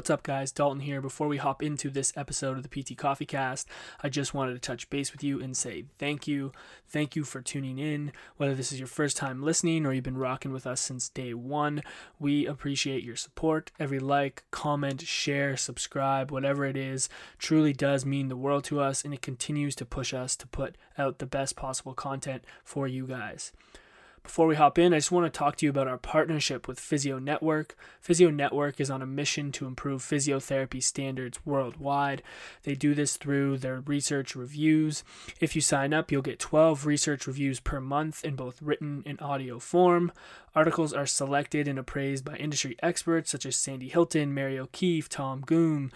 What's up, guys? Dalton here. Before we hop into this episode of the PT Coffee Cast, I just wanted to touch base with you and say thank you. Thank you for tuning in. Whether this is your first time listening or you've been rocking with us since day one, we appreciate your support. Every like, comment, share, subscribe, whatever it is, truly does mean the world to us and it continues to push us to put out the best possible content for you guys. Before we hop in, I just want to talk to you about our partnership with Physio Network. Physio Network is on a mission to improve physiotherapy standards worldwide. They do this through their research reviews. If you sign up, you'll get 12 research reviews per month in both written and audio form. Articles are selected and appraised by industry experts such as Sandy Hilton, Mary O'Keefe, Tom Goom.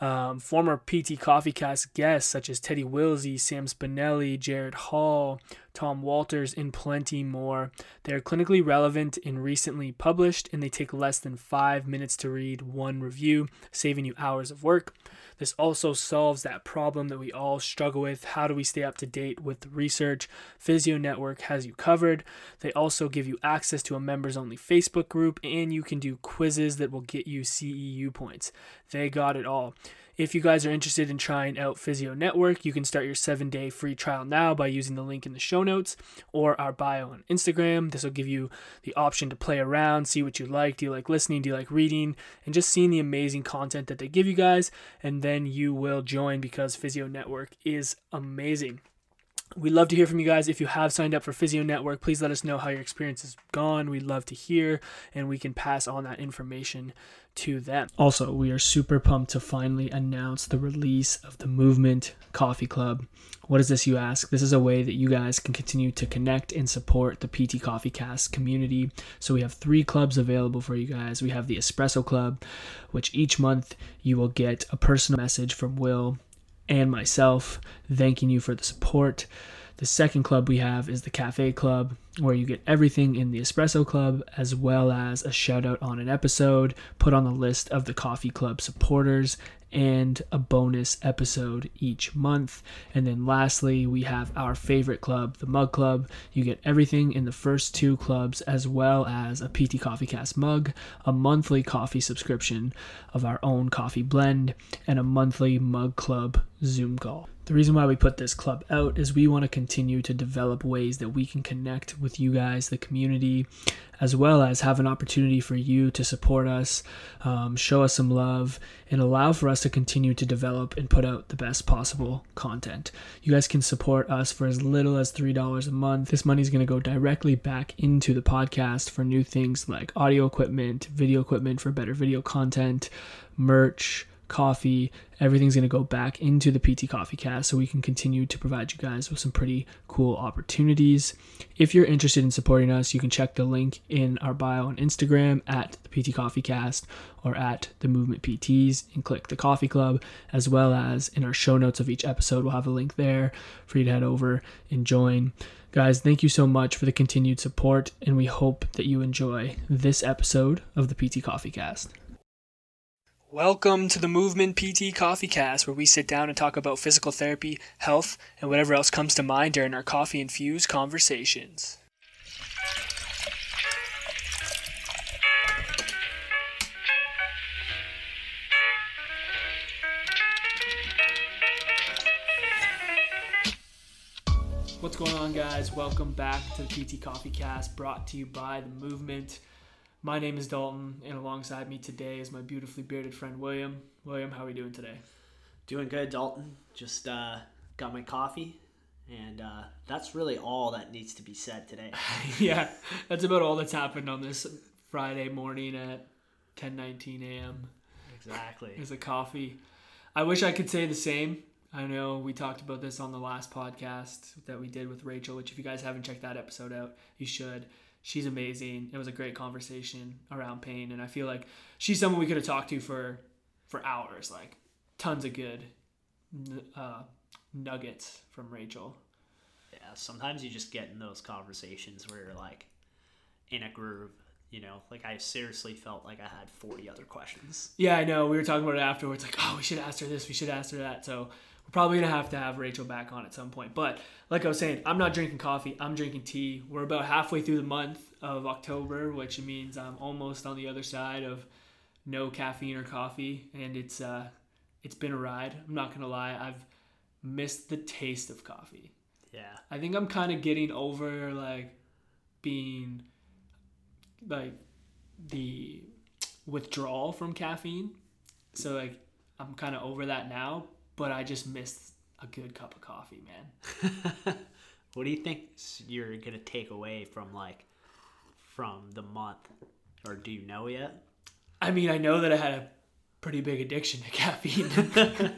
Um, former PT Coffee Cast guests such as Teddy Willsey, Sam Spinelli, Jared Hall, Tom Walters, and plenty more. They are clinically relevant and recently published, and they take less than five minutes to read one review, saving you hours of work. This also solves that problem that we all struggle with. How do we stay up to date with the research? Physio Network has you covered. They also give you access to a members only Facebook group, and you can do quizzes that will get you CEU points. They got it all. If you guys are interested in trying out Physio Network, you can start your seven day free trial now by using the link in the show notes or our bio on Instagram. This will give you the option to play around, see what you like. Do you like listening? Do you like reading? And just seeing the amazing content that they give you guys. And then you will join because Physio Network is amazing. We'd love to hear from you guys. If you have signed up for Physio Network, please let us know how your experience has gone. We'd love to hear, and we can pass on that information to them. Also, we are super pumped to finally announce the release of the Movement Coffee Club. What is this, you ask? This is a way that you guys can continue to connect and support the PT Coffee Cast community. So, we have three clubs available for you guys. We have the Espresso Club, which each month you will get a personal message from Will and myself thanking you for the support. The second club we have is the Cafe Club, where you get everything in the Espresso Club, as well as a shout out on an episode, put on the list of the Coffee Club supporters, and a bonus episode each month. And then lastly, we have our favorite club, the Mug Club. You get everything in the first two clubs, as well as a PT Coffee Cast mug, a monthly coffee subscription of our own coffee blend, and a monthly Mug Club Zoom call. The reason why we put this club out is we want to continue to develop ways that we can connect with you guys, the community, as well as have an opportunity for you to support us, um, show us some love, and allow for us to continue to develop and put out the best possible content. You guys can support us for as little as $3 a month. This money is going to go directly back into the podcast for new things like audio equipment, video equipment for better video content, merch coffee, everything's going to go back into the PT Coffee Cast so we can continue to provide you guys with some pretty cool opportunities. If you're interested in supporting us, you can check the link in our bio on Instagram at the PT Coffee Cast or at the Movement PTs and click the Coffee Club, as well as in our show notes of each episode, we'll have a link there for you to head over and join. Guys, thank you so much for the continued support, and we hope that you enjoy this episode of the PT Coffee Cast. Welcome to the Movement PT Coffee Cast, where we sit down and talk about physical therapy, health, and whatever else comes to mind during our coffee infused conversations. What's going on, guys? Welcome back to the PT Coffee Cast, brought to you by the Movement. My name is Dalton, and alongside me today is my beautifully bearded friend William. William, how are we doing today? Doing good, Dalton. Just uh, got my coffee, and uh, that's really all that needs to be said today. yeah, that's about all that's happened on this Friday morning at 10:19 a.m. Exactly. Is a coffee. I wish I could say the same. I know we talked about this on the last podcast that we did with Rachel, which if you guys haven't checked that episode out, you should she's amazing. It was a great conversation around pain, and I feel like she's someone we could have talked to for for hours. Like tons of good uh, nuggets from Rachel. Yeah, sometimes you just get in those conversations where you're like in a groove. You know, like I seriously felt like I had 40 other questions. Yeah, I know. We were talking about it afterwards. Like, oh, we should ask her this. We should ask her that. So we're probably gonna have to have Rachel back on at some point. But like I was saying, I'm not drinking coffee. I'm drinking tea. We're about halfway through the month of October, which means I'm almost on the other side of no caffeine or coffee, and it's uh, it's been a ride. I'm not gonna lie, I've missed the taste of coffee. Yeah. I think I'm kind of getting over like being like the withdrawal from caffeine. So like I'm kind of over that now, but I just missed a good cup of coffee, man. what do you think you're gonna take away from like from the month, or do you know yet? I mean, I know that I had a pretty big addiction to caffeine.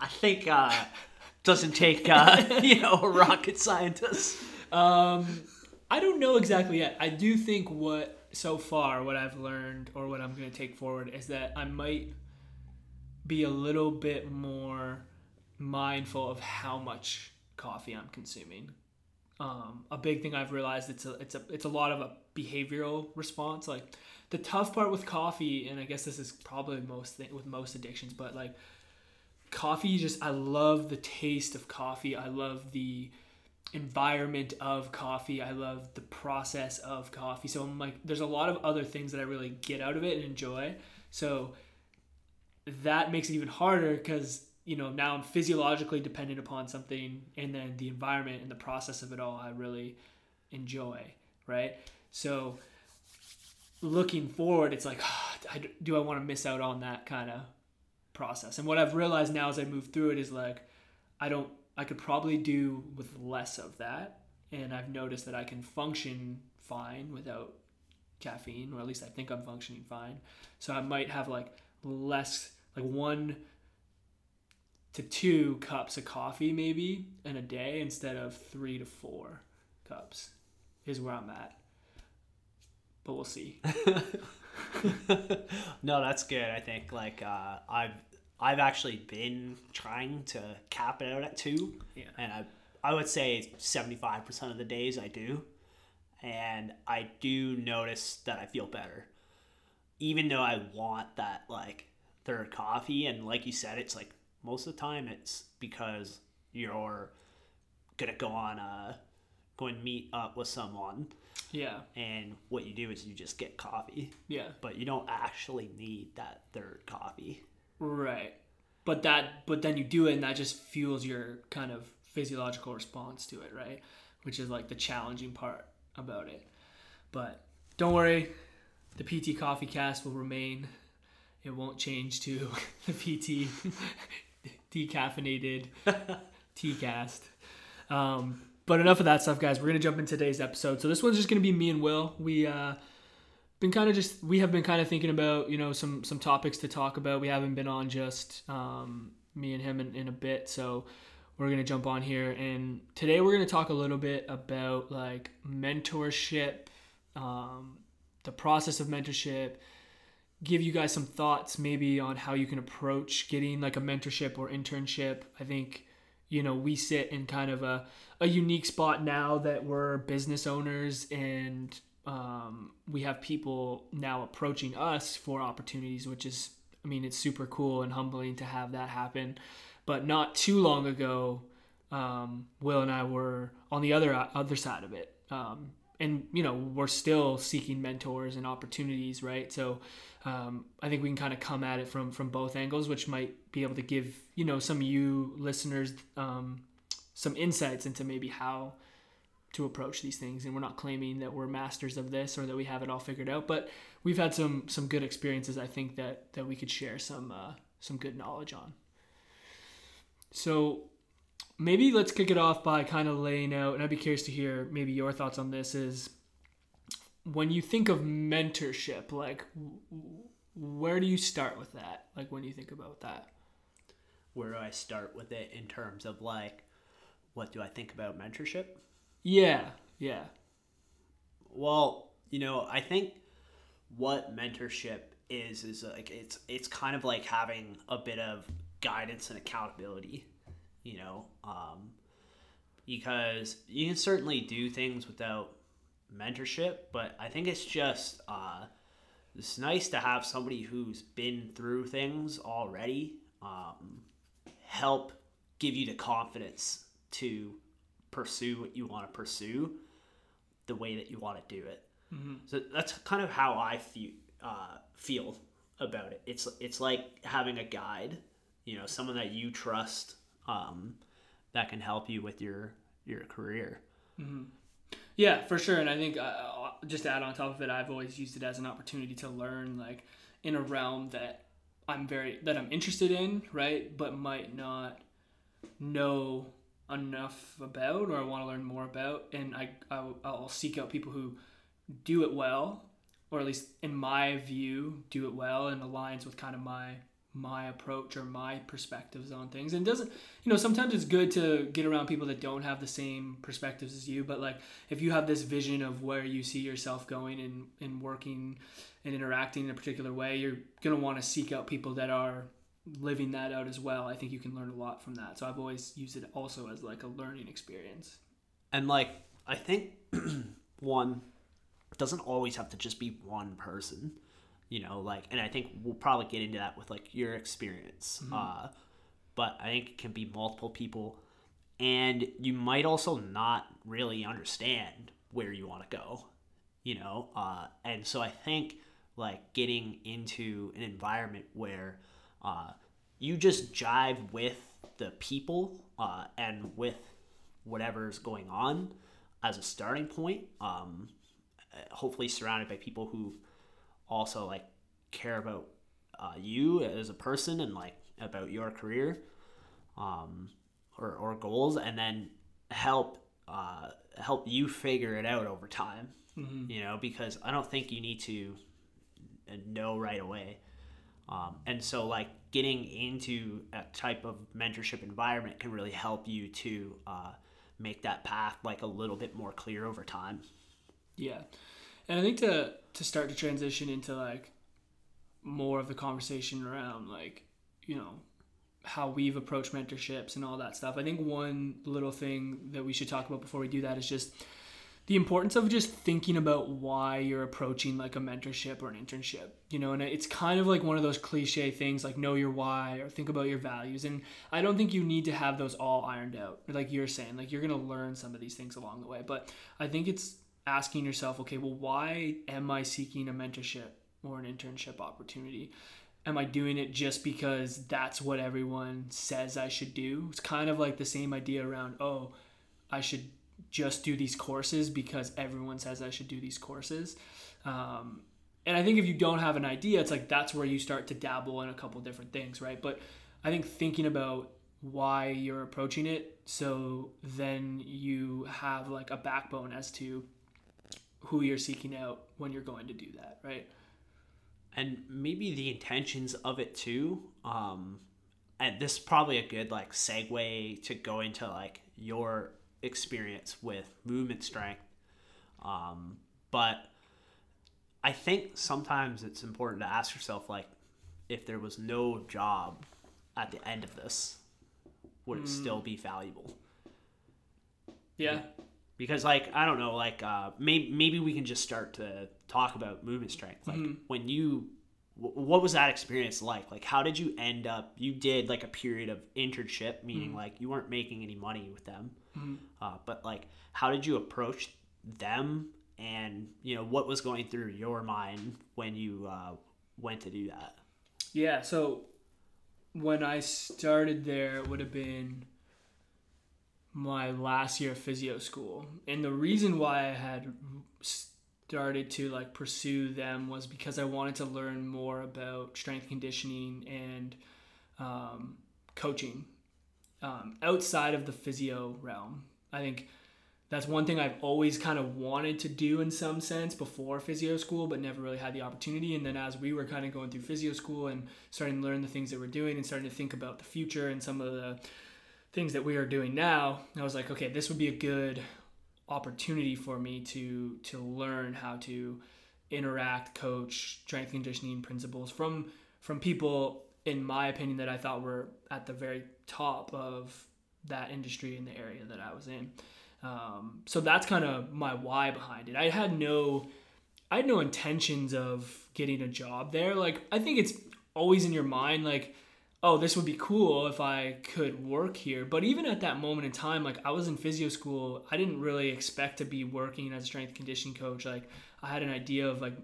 I think uh, doesn't take uh, you know a rocket scientist. um, I don't know exactly yet. I do think what so far what I've learned or what I'm going to take forward is that I might be a little bit more mindful of how much coffee I'm consuming. Um, a big thing I've realized it's a it's a it's a lot of a behavioral response. Like the tough part with coffee, and I guess this is probably most th- with most addictions, but like coffee, just I love the taste of coffee. I love the environment of coffee. I love the process of coffee. So I'm like, there's a lot of other things that I really get out of it and enjoy. So that makes it even harder because you know now I'm physiologically dependent upon something, and then the environment and the process of it all I really enjoy, right? So looking forward, it's like, do I want to miss out on that kind of process? And what I've realized now as I move through it is like, I don't, I could probably do with less of that. And I've noticed that I can function fine without caffeine, or at least I think I'm functioning fine. So I might have like less, like one to two cups of coffee maybe in a day instead of three to four cups is where I'm at. But we'll see. no, that's good. I think like uh, I've I've actually been trying to cap it out at two, Yeah. and I I would say seventy five percent of the days I do, and I do notice that I feel better, even though I want that like third coffee, and like you said, it's like most of the time it's because you're gonna go on a go and meet up with someone Yeah. and what you do is you just get coffee Yeah. but you don't actually need that third coffee Right. But that but then you do it and that just fuels your kind of physiological response to it, right? Which is like the challenging part about it. But don't worry, the PT Coffee Cast will remain. It won't change to the PT decaffeinated tea cast. Um, but enough of that stuff, guys. We're gonna jump into today's episode. So this one's just gonna be me and Will. We uh, been kind of just we have been kind of thinking about you know some some topics to talk about. We haven't been on just um, me and him in, in a bit, so we're gonna jump on here. And today we're gonna talk a little bit about like mentorship, um, the process of mentorship. Give you guys some thoughts maybe on how you can approach getting like a mentorship or internship. I think you know we sit in kind of a, a unique spot now that we're business owners and um, we have people now approaching us for opportunities which is i mean it's super cool and humbling to have that happen but not too long ago um, will and i were on the other other side of it um, and you know we're still seeking mentors and opportunities right? So um, i think we can kind of come at it from from both angles which might be able to give you know some of you listeners um, some insights into maybe how to approach these things. And we're not claiming that we're masters of this or that we have it all figured out but we've had some some good experiences i think that that we could share some uh, some good knowledge on. So maybe let's kick it off by kind of laying out and i'd be curious to hear maybe your thoughts on this is when you think of mentorship like w- where do you start with that? Like when you think about that? Where do i start with it in terms of like what do i think about mentorship? Yeah yeah. Well you know i think what mentorship is is like it's it's kind of like having a bit of guidance and accountability you know um, because you can certainly do things without mentorship but i think it's just uh, it's nice to have somebody who's been through things already um, help give you the confidence to pursue what you want to pursue the way that you want to do it mm-hmm. so that's kind of how I feel. Uh, feel about it. It's it's like having a guide, you know, someone that you trust um, that can help you with your your career. Yeah, for sure. And I think uh, just to add on top of it, I've always used it as an opportunity to learn, like in a realm that I'm very that I'm interested in, right? But might not know enough about or I want to learn more about, and I I'll, I'll seek out people who do it well, or at least in my view, do it well and aligns with kind of my my approach or my perspectives on things. And doesn't you know sometimes it's good to get around people that don't have the same perspectives as you but like if you have this vision of where you see yourself going and, and working and interacting in a particular way you're going to want to seek out people that are living that out as well. I think you can learn a lot from that. So i've always used it also as like a learning experience. And like I think one doesn't always have to just be one person, you know, like and I think we'll probably get into that with like your experience. Uh but I think it can be multiple people and you might also not really understand where you want to go, you know? Uh and so I think like getting into an environment where uh you just jive with the people uh, and with whatever's going on as a starting point. Um, hopefully, surrounded by people who also like care about uh, you as a person and like about your career um, or, or goals, and then help uh, help you figure it out over time. You know, because I don't think you need to know right away. Um, and so, like, getting into a type of mentorship environment can really help you to uh, make that path like a little bit more clear over time. Yeah. And I think to to start to transition into like more of the conversation around like, you know, how we've approached mentorships and all that stuff. I think one little thing that we should talk about before we do that is just the importance of just thinking about why you're approaching like a mentorship or an internship you know and it's kind of like one of those cliche things like know your why or think about your values and i don't think you need to have those all ironed out like you're saying like you're going to learn some of these things along the way but i think it's asking yourself okay well why am i seeking a mentorship or an internship opportunity am I doing it just because that's what everyone says I should do? It's kind of like the same idea around, oh, I should just do these courses because everyone says I should do these courses. Um, and I think if you don't have an idea, it's like that's where you start to dabble in a couple different things, right? But I think thinking about why you're approaching it, so then you have like a backbone as to who you're seeking out when you're going to do that, right? and maybe the intentions of it too. Um, and this is probably a good like segue to go into like your experience with movement strength. Um, but I think sometimes it's important to ask yourself like, if there was no job at the end of this, would it still be valuable? Yeah. Because like i don't know like uh maybe, maybe we can just start to talk about movement strength. Like when you wh- what was that experience like? Like how did you end up you did like a period of internship meaning like you weren't making any money with them uh, but like how did you approach them? And you know what was going through your mind when you uh, went to do that? Yeah, so when I started there, it would have been my last year of physio school. And the reason why I had started to like pursue them was because I wanted to learn more about strength conditioning and um, coaching um, outside of the physio realm. I think that's one thing I've always kind of wanted to do in some sense before physio school, but never really had the opportunity. And then as we were kind of going through physio school and starting to learn the things that we're doing and starting to think about the future and some of the things that we are doing now, I was like, okay, this would be a good opportunity for me to to learn how to interact, coach, strength conditioning principles from from people in my opinion that I thought were at the very top of that industry in the area that I was in. Um, so that's kind of my why behind it. I had no, I had no intentions of getting a job there. Like I think it's always in your mind, like, oh, this would be cool if I could work here. But even at that moment in time, like I was in physio school, I didn't really expect to be working as a strength conditioning coach. Like I had an idea of like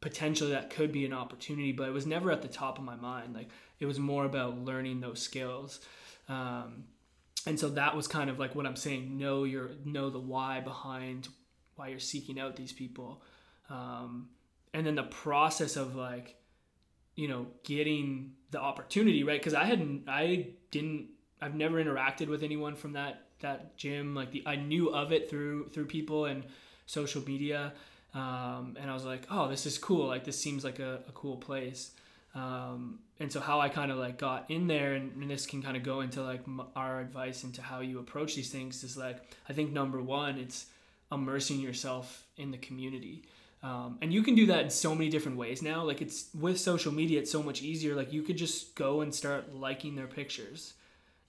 potentially that could be an opportunity, but it was never at the top of my mind. Like it was more about learning those skills. Um, and so that was kind of like what I'm saying. Know your know the why behind why you're seeking out these people, um, and then the process of like, you know, getting the opportunity right. Because I hadn't, I didn't, I've never interacted with anyone from that that gym. Like the I knew of it through through people and social media, um, and I was like, oh, this is cool. Like this seems like a, a cool place. Um, and so how I kind of like got in there, and, and this can kind of go into like our advice into how you approach these things is like I think number one, it's immersing yourself in the community. Um, and you can do that in so many different ways now. Like it's with social media, it's so much easier. Like you could just go and start liking their pictures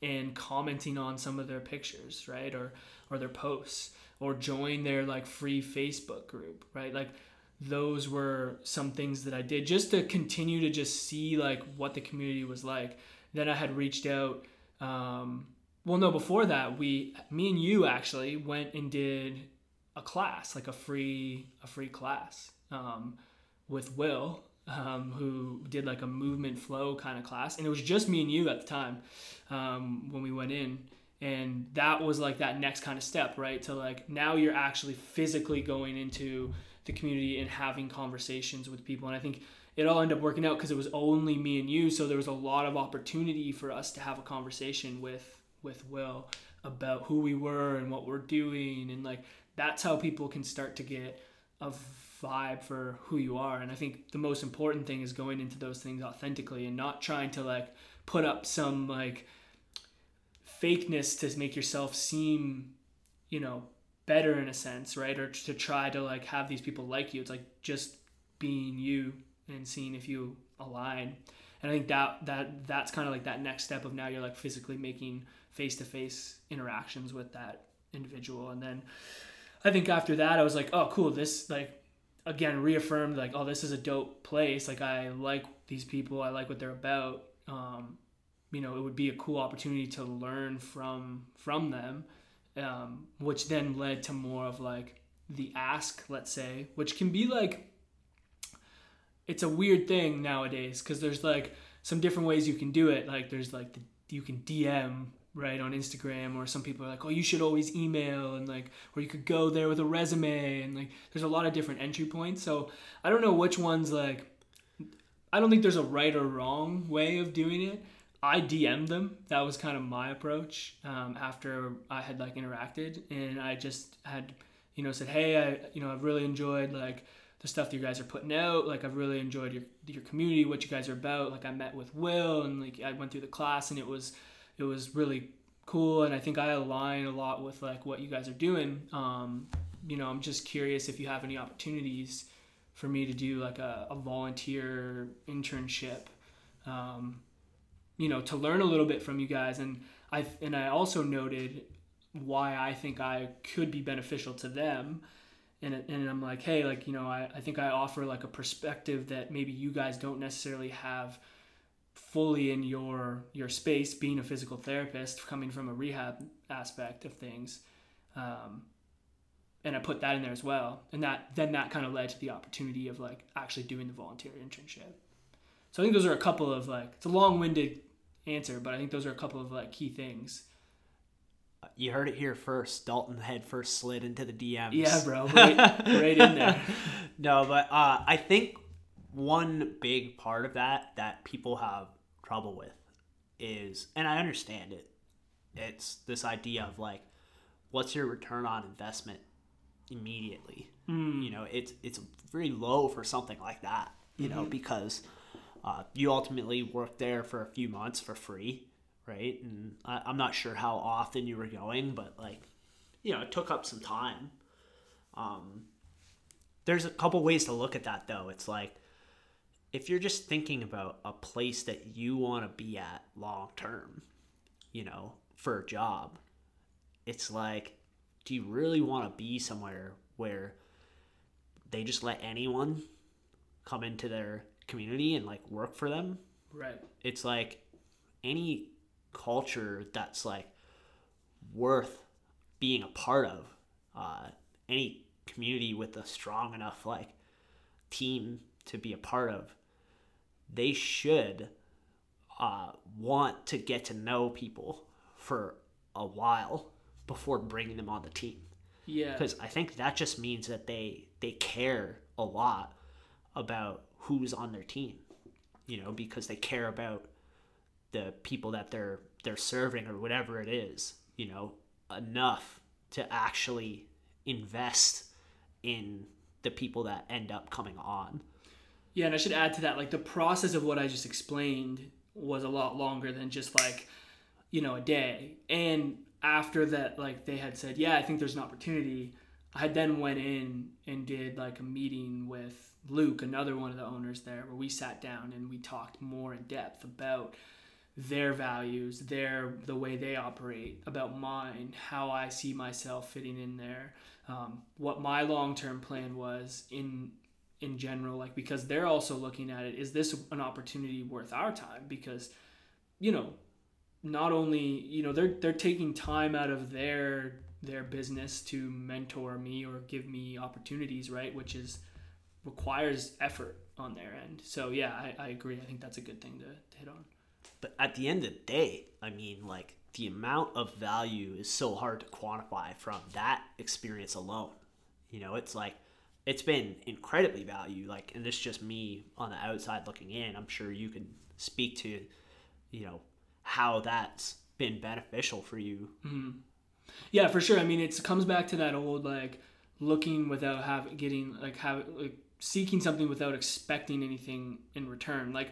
and commenting on some of their pictures, right? Or or their posts, or join their like free Facebook group, right? Like those were some things that I did just to continue to just see like what the community was like. Then I had reached out. Um, well, no, before that, we, me and you actually went and did a class, like a free, a free class um, with Will, um, who did like a movement flow kind of class, and it was just me and you at the time um, when we went in, and that was like that next kind of step, right? To like now you're actually physically going into the community and having conversations with people. And I think it all ended up working out because it was only me and you, so there was a lot of opportunity for us to have a conversation with with Will about who we were and what we're doing, and like that's how people can start to get a vibe for who you are. And I think the most important thing is going into those things authentically and not trying to like put up some like fakeness to make yourself seem, you know, better in a sense, right? Or to try to like have these people like you. It's like just being you and seeing if you align. And I think that that that's kind of like that next step of now you're like physically making face to face interactions with that individual. And then I think after that I was like, oh cool, this like again reaffirmed like, oh this is a dope place. Like I like these people, I like what they're about. Um, you know, it would be a cool opportunity to learn from from them um, which then led to more of like the ask, let's say, which can be like it's a weird thing nowadays because there's like some different ways you can do it. Like there's like the, you can DM right on Instagram, or some people are like, oh, you should always email, and like, or you could go there with a resume, and like, there's a lot of different entry points. So I don't know which one's like. I don't think there's a right or wrong way of doing it. I DM'd them. That was kind of my approach um, after I had like interacted, and I just had, you know, said, hey, I, you know, I've really enjoyed like the stuff that you guys are putting out. Like I've really enjoyed your your community, what you guys are about. Like I met with Will, and like I went through the class, and it was it was really cool, and I think I align a lot with like what you guys are doing. Um, you know, I'm just curious if you have any opportunities for me to do like a, a volunteer internship. Um, you know, to learn a little bit from you guys. And I and I also noted why I think I could be beneficial to them. And, and I'm like, hey, like, you know, I, I think I offer like a perspective that maybe you guys don't necessarily have fully in your your space being a physical therapist coming from a rehab aspect of things um, and i put that in there as well and that then that kind of led to the opportunity of like actually doing the volunteer internship so i think those are a couple of like it's a long-winded answer, but I think those are a couple of like key things. You heard it here first. Dalton head first slid into the DMs. Yeah, bro, right, right in there. No, but uh, I think one big part of that that people have trouble with is, and I understand it. It's this idea of like, what's your return on investment immediately? Mm. You know, it's it's very low for something like that. You mm-hmm. know, because uh, you ultimately worked there for a few months for free, right? And I, I'm not sure how often you were going, but like, you know, it took up some time. Um, there's a couple ways to look at that though. It's like if you're just thinking about a place that you want to be at long term, you know, for a job, it's like, do you really want to be somewhere where they just let anyone come into their community and like work for them. Right. It's like any culture that's like worth being a part of. Uh, any community with a strong enough like team to be a part of, they should uh, want to get to know people for a while before bringing them on the team. Yeah. Because I think that just means that they they care a lot about who's on their team. You know, because they care about the people that they're they're serving or whatever it is, you know, enough to actually invest in the people that end up coming on. Yeah, and I should add to that, like the process of what I just explained was a lot longer than just like, you know, a day. And after that, like they had said, yeah, I think there's an opportunity. I then went in and did like a meeting with Luke, another one of the owners there, where we sat down and we talked more in depth about their values, their the way they operate, about mine, how I see myself fitting in there, um, what my long term plan was in in general, like because they're also looking at it, is this an opportunity worth our time? Because, you know, not only you know they're they're taking time out of their their business to mentor me or give me opportunities, right? Which is requires effort on their end. So yeah, I, I agree. I think that's a good thing to, to hit on. But at the end of the day, I mean, like the amount of value is so hard to quantify from that experience alone. You know, it's like it's been incredibly value. Like, and is just me on the outside looking in. I'm sure you can speak to, you know, how that's been beneficial for you. Mm-hmm. Yeah, for sure. I mean, it comes back to that old like looking without having getting like having like seeking something without expecting anything in return. Like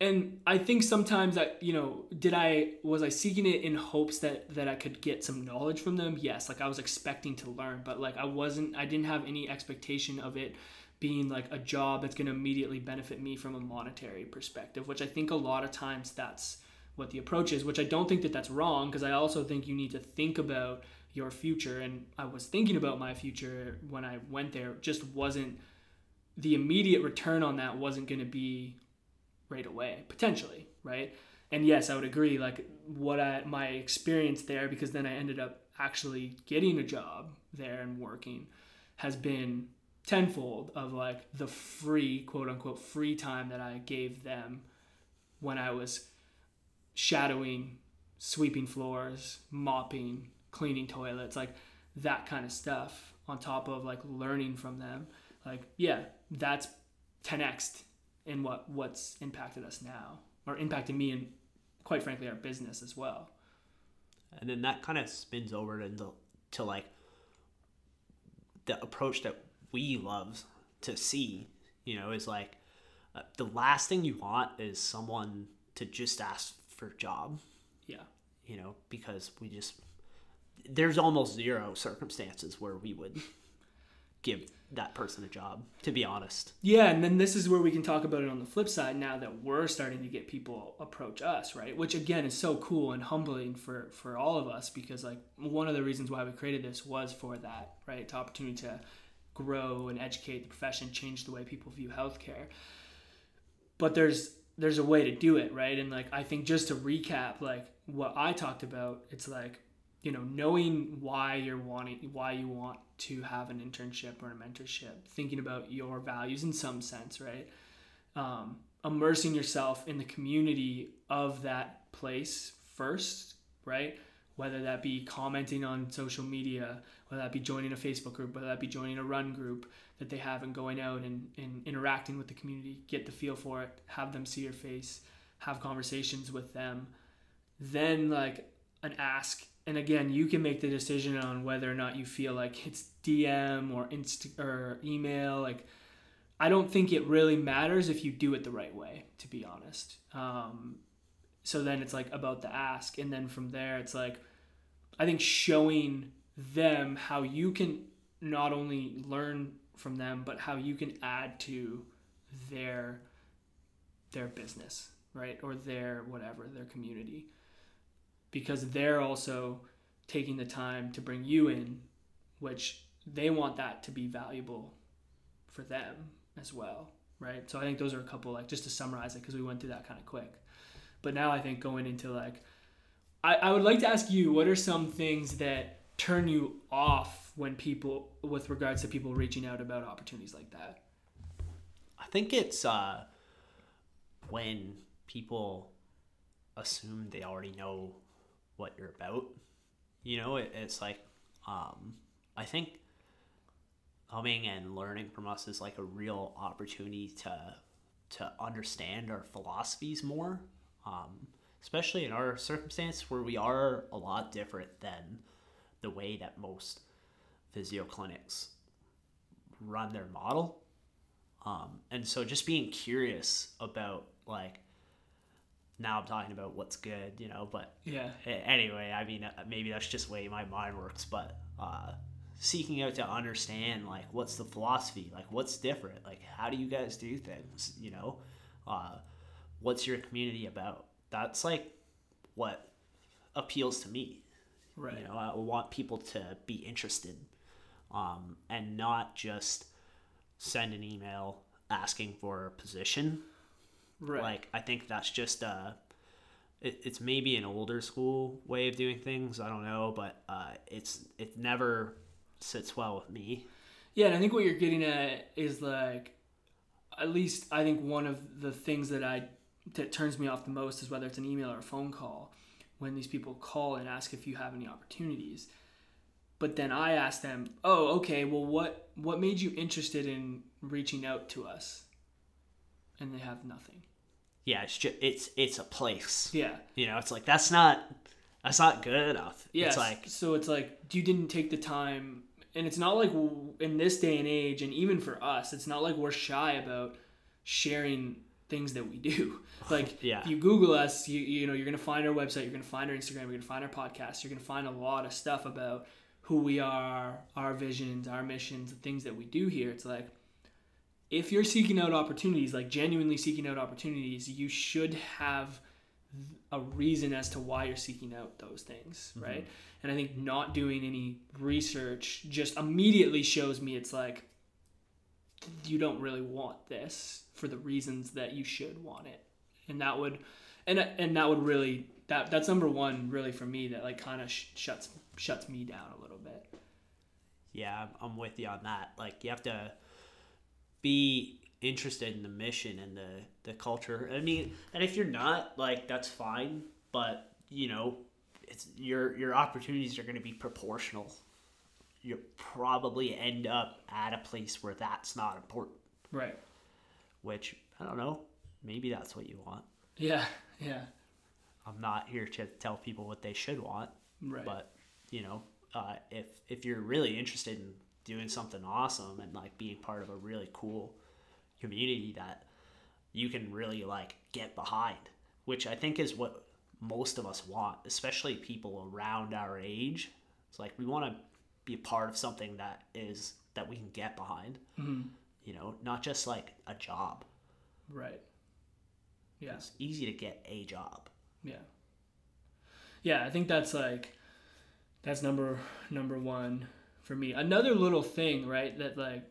and I think sometimes that you know, did I was I seeking it in hopes that that I could get some knowledge from them? Yes, like I was expecting to learn, but like I wasn't. I didn't have any expectation of it being like a job that's going to immediately benefit me from a monetary perspective, which I think a lot of times that's what the approach is. Which I don't think that that's wrong because I also think you need to think about your future, and I was thinking about my future when I went there. Just wasn't the immediate return on that wasn't going to be right away potentially right? And yes i would agree like what i my experience there because then i ended up actually getting a job there and working has been tenfold of like the free quote unquote free time that i gave them when i was shadowing sweeping floors mopping cleaning toilets like that kind of stuff on top of like learning from them. Like yeah that's 10x in what what's impacted us now or impacted me and quite frankly our business as well. And then that kind of spins over into to like the approach that we love to see you know is like uh, the last thing you want is someone to just ask for a job. Yeah. You know because we just there's almost zero circumstances where we would give that person a job, to be honest. Yeah, and then this is where we can talk about it on the flip side now that we're starting to get people approach us, right? Which again is so cool and humbling for for all of us because like one of the reasons why we created this was for that, right? To opportunity to grow and educate the profession, change the way people view healthcare. But there's there's a way to do it, right? And like I think just to recap like what I talked about, it's like you know knowing why you're wanting why you want to have an internship or a mentorship thinking about your values in some sense right? Um, immersing yourself in the community of that place first right? Whether that be commenting on social media whether that be joining a facebook group whether that be joining a run group that they have and going out and, and interacting with the community get the feel for it have them see your face have conversations with them. Then like an ask and again, you can make the decision on whether or not you feel like it's DM or insta or email. Like, I don't think it really matters if you do it the right way, to be honest. Um, so then it's like about the ask, and then from there, it's like I think showing them how you can not only learn from them, but how you can add to their their business, right, or their whatever their community because they're also taking the time to bring you in, which they want that to be valuable for them as well, right? So I think those are a couple like just to summarize it because we went through that kind of quick. But now I think going into like, I, I would like to ask you what are some things that turn you off when people with regards to people reaching out about opportunities like that? I think it's uh, when people assume they already know what you're about. You know, it, it's like um, I think coming and learning from us is like a real opportunity to to understand our philosophies more, um, especially in our circumstance where we are a lot different than the way that most physio clinics run their model. Um, and so just being curious about like now I'm talking about what's good, you know, but Yeah. anyway, I mean, uh, maybe that's just the way my mind works, but uh, seeking out to understand, like, what's the philosophy? Like, what's different? Like, how do you guys do things? You know, uh, what's your community about? That's like what appeals to me. Right. You know, I want people to be interested um, and not just send an email asking for a position Right. like I think that's just uh, it, it's maybe an older school way of doing things. I don't know, but uh, it's it never sits well with me. Yeah, and I think what you're getting at is like, at least I think one of the things that I that turns me off the most is whether it's an email or a phone call, when these people call and ask if you have any opportunities. But then I ask them, "Oh, okay. Well, what what made you interested in reaching out to us?" And they have nothing. Yeah, it's just it's it's a place. Yeah. You know, it's like that's not that's not good enough. Yeah. It's like so it's like you didn't take the time, and it's not like in this day and age, and even for us, it's not like we're shy about sharing things that we do. Like, Yeah. if you Google us, you you know you're gonna find our website, you're gonna find our Instagram, you're gonna find our podcast, you're gonna find a lot of stuff about who we are, our visions, our missions, the things that we do here. It's like if you're seeking out opportunities, like genuinely seeking out opportunities, you should have a reason as to why you're seeking out those things, mm-hmm. right? And I think not doing any research just immediately shows me it's like you don't really want this for the reasons that you should want it. And that would and and that would really that that's number 1 really for me that like kind of sh- shuts shuts me down a little bit. yeah, I'm with you on that. Like you have to be interested in the mission and the the culture. I mean, and if you're not, like that's fine, but you know, it's your your opportunities are going to be proportional. You'll probably end up at a place where that's not important, Right. which I don't know, maybe that's what you want. Yeah. Yeah. I'm not here to tell people what they should want, Right. but you know, uh, if if you're really interested in doing something awesome and like being part of a really cool community that you can really like get behind, which I think is what most of us want, especially people around our age. It's like we want to be a part of something that is that we can get behind. Mhm. You know, not just like a job. Right. Yeah. It's easy to get a job. Yeah. Yeah, I think that's like that's number number 1 for me. Another little thing, right, that like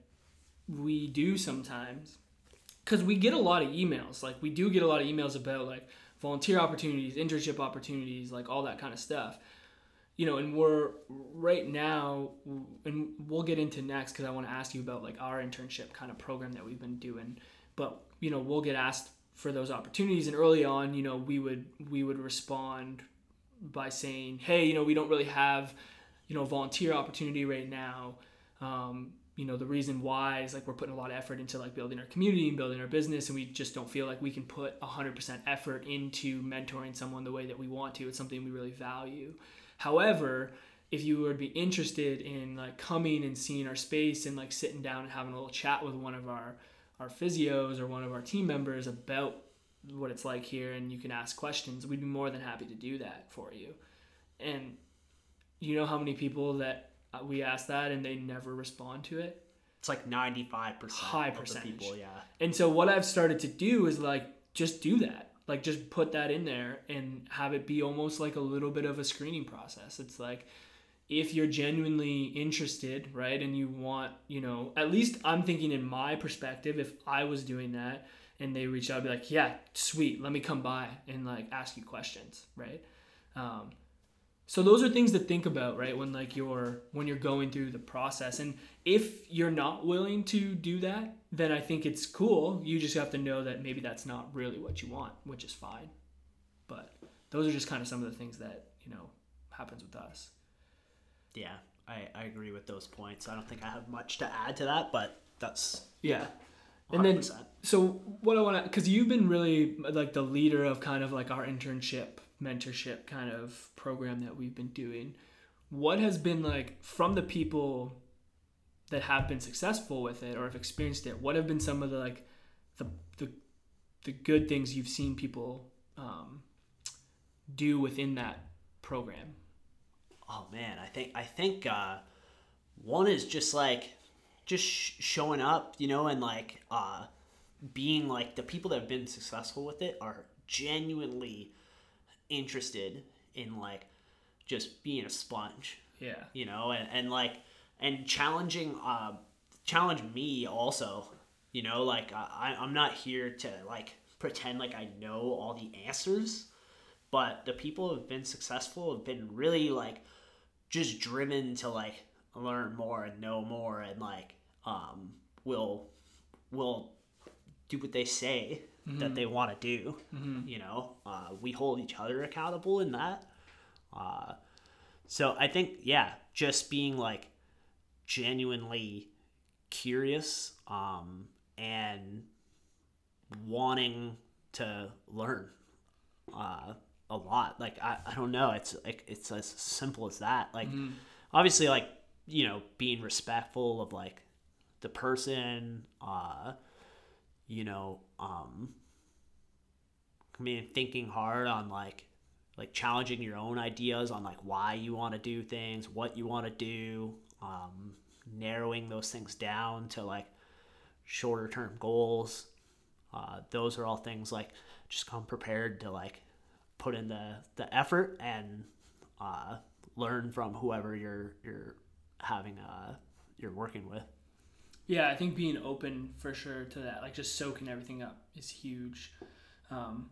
we do sometimes cuz we get a lot of emails. Like we do get a lot of emails about like volunteer opportunities, internship opportunities, like all that kind of stuff. You know, and we're right now and we'll get into next cuz I want to ask you about like our internship kind of program that we've been doing. But, you know, we'll get asked for those opportunities and early on you know we would we would respond by saying hey you know we don't really have you know volunteer opportunity right now. Um, you know the reason why is like we're putting a lot of effort into like building our community and building our business and we just don't feel like we can put 100% effort into mentoring someone the way that we want to. It's something we really value. However if you would be interested in like coming and seeing our space and like sitting down and having a little chat with one of our our physios or one of our team members about what it's like here and you can ask questions we'd be more than happy to do that for you. And you know how many people that uh, we ask that and they never respond to it It's like 95% High percentage. people, yeah. and so what I've started to do is like just do that. Like just put that in there and have it be almost like a little bit of a screening process. It's like if you're genuinely interested, right, and you want, you know, at least I'm thinking in my perspective, if I was doing that and they reach out, I'd be like, yeah, sweet, let me come by and like ask you questions, right? Um, so those are things to think about, right? When like you're when you're going through the process, and if you're not willing to do that, then I think it's cool. You just have to know that maybe that's not really what you want, which is fine. But those are just kind of some of the things that, you know, happens with us. Yeah, I, I agree with those points. I don't think I have much to add to that, but that's Yeah. And then 100%. so what I want to because you've been really like the leader of kind of like our internship mentorship kind of program that we've been doing. What has been like from the people that have been successful with it or have experienced it? What have been some of the like the the, the good things you've seen people um, do within that program? Oh man, I think I think uh, one is just like just sh- showing up, you know, and like uh, being like the people that have been successful with it are genuinely interested in like just being a sponge, Yeah. you know, and, and like and challenging uh, challenge me also, you know, like I, I'm not here to like pretend like I know all the answers, but the people who have been successful have been really like just driven to like learn more and know more and like um will will do what they say that they want to do you know uh, we hold each other accountable in that uh, so i think yeah just being like genuinely curious um, and wanting to learn uh, a lot. Like I, I don't know. It's like it's as simple as that. Like obviously, like you know, being respectful of like the person. Uh, you know, um, I mean, thinking hard on like like challenging your own ideas on like why you want to do things, what you want to do, um, narrowing those things down to like shorter term goals. Uh, those are all things like just come prepared to like put in the, the effort and uh, learn from whoever you're you're having uh, you're working with. Yeah, I think being open for sure to that, like just soaking everything up, is huge. Um,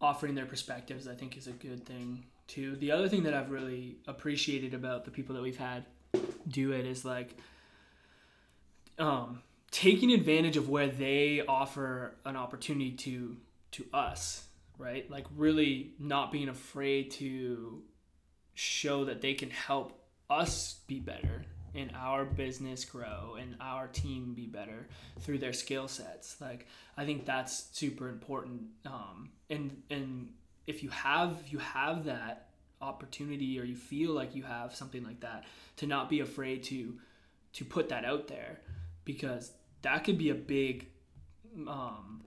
offering their perspectives, I think, is a good thing too. The other thing that I've really appreciated about the people that we've had do it is like um, taking advantage of where they offer an opportunity to to us, right? Like really not being afraid to show that they can help us be better and our business grow and our team be better through their skill sets. Like i think that's super important um, and and if you have you have that opportunity or you feel like you have something like that to not be afraid to to put that out there because that could be a big um,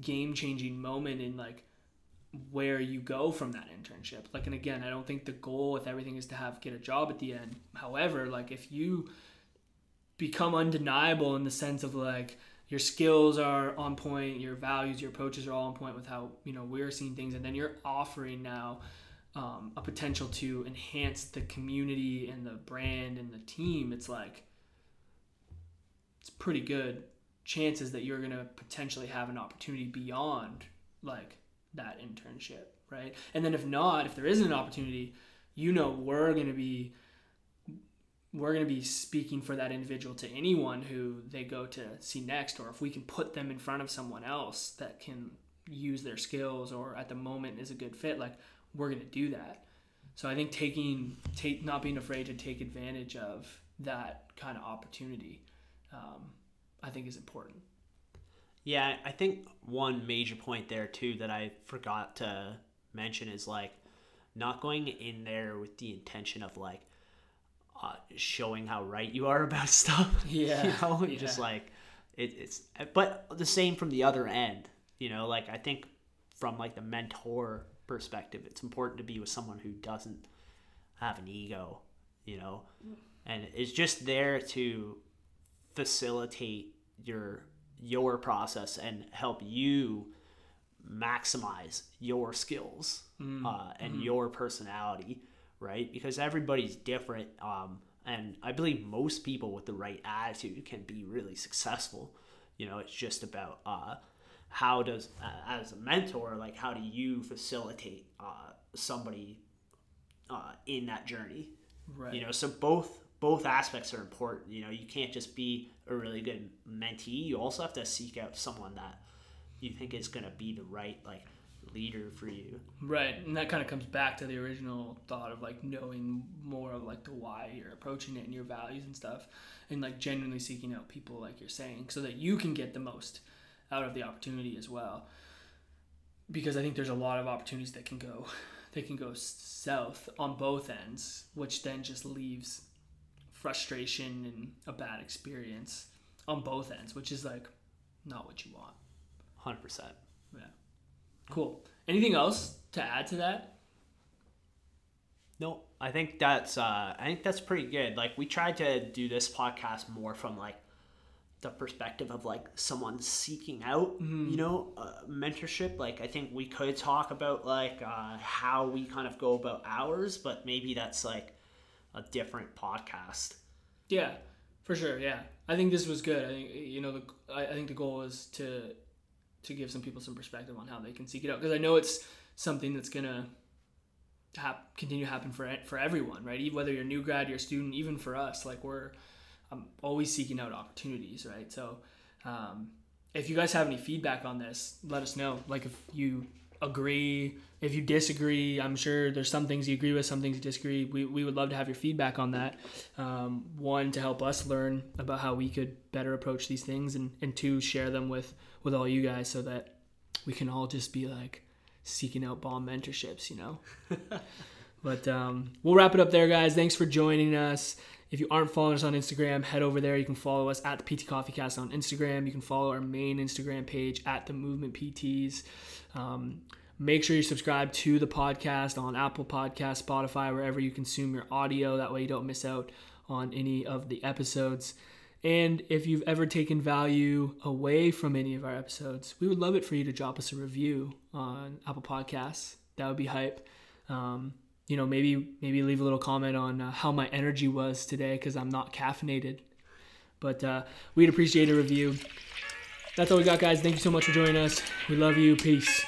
game changing moment in like where you go from that internship. Like, and again, I don't think the goal with everything is to have get a job at the end. However, like if you become undeniable in the sense of like your skills are on point, your values, your approaches are all on point with how you know we're seeing things, and then you're offering now um, a potential to enhance the community and the brand and the team. It's like it's pretty good chances that you're gonna potentially have an opportunity beyond like that internship, right? And then if not, if there isn't an opportunity, you know we're going to be we're going to be speaking for that individual to anyone who they go to see next or if we can put them in front of someone else that can use their skills or at the moment is a good fit like we're going to do that. So I think taking take not being afraid to take advantage of that kind of opportunity um, I think is important. Yeah, I think one major point there too that I forgot to mention is like not going in there with the intention of like uh, showing how right you are about stuff. Yeah, you know, yeah. just like it, it's, but the same from the other end. You know, like I think from like the mentor perspective, it's important to be with someone who doesn't have an ego. You know, and is just there to facilitate your your process and help you maximize your skills uh, and your personality right? Because everybody's different um, and i believe most people with the right attitude can be really successful. You know it's just about uh, how does uh, as a mentor like how do you facilitate uh, somebody uh, in that journey? Right. you know so both both aspects are important. You know, you can't just be a really good mentee. You also have to seek out someone that you think is going to be the right like leader for you. Right, and that kind of comes back to the original thought of like knowing more of like the why you're approaching it and your values and stuff, and like genuinely seeking out people like you're saying, so that you can get the most out of the opportunity as well. Because I think there's a lot of opportunities that can go, they can go south on both ends, which then just leaves frustration and a bad experience on both ends, which is like not what you want. Hundred percent. Yeah. Cool. Anything else to add to that? No, I think that's uh, I think that's pretty good. Like we tried to do this podcast more from like the perspective of like someone seeking out, Mm-hmm. you know, uh, mentorship. Like I think we could talk about like uh, how we kind of go about ours, but maybe that's like a different podcast. Yeah, for sure. Yeah, I think this was good. I think you know the I, I think the goal is to to give some people some perspective on how they can seek it out because I know it's something that's gonna hap- continue to happen for for everyone, right? Whether you're a new grad, you're a student, even for us, like we're I'm always seeking out opportunities, right? So. Um, if you guys have any feedback on this, let us know. Like if you agree, if you disagree, I'm sure there's some things you agree with, some things you disagree. We, we would love to have your feedback on that. Um, one, to help us learn about how we could better approach these things, and, and two, share them with, with all you guys so that we can all just be like seeking out bomb mentorships, you know? But um, we'll wrap it up there, guys. Thanks for joining us. If you aren't following us on Instagram, head over there. You can follow us at the PT Coffee Cast on Instagram. You can follow our main Instagram page at the Movement PTs. Um, make sure you subscribe to the podcast on Apple Podcast, Spotify, wherever you consume your audio. That way you don't miss out on any of the episodes. And if you've ever taken value away from any of our episodes, we would love it for you to drop us a review on Apple Podcasts. That would be hype. Um, you know, maybe maybe leave a little comment on uh, how my energy was today because I'm not caffeinated. But uh, we'd appreciate a review. That's all we got, guys. Thank you so much for joining us. We love you. Peace.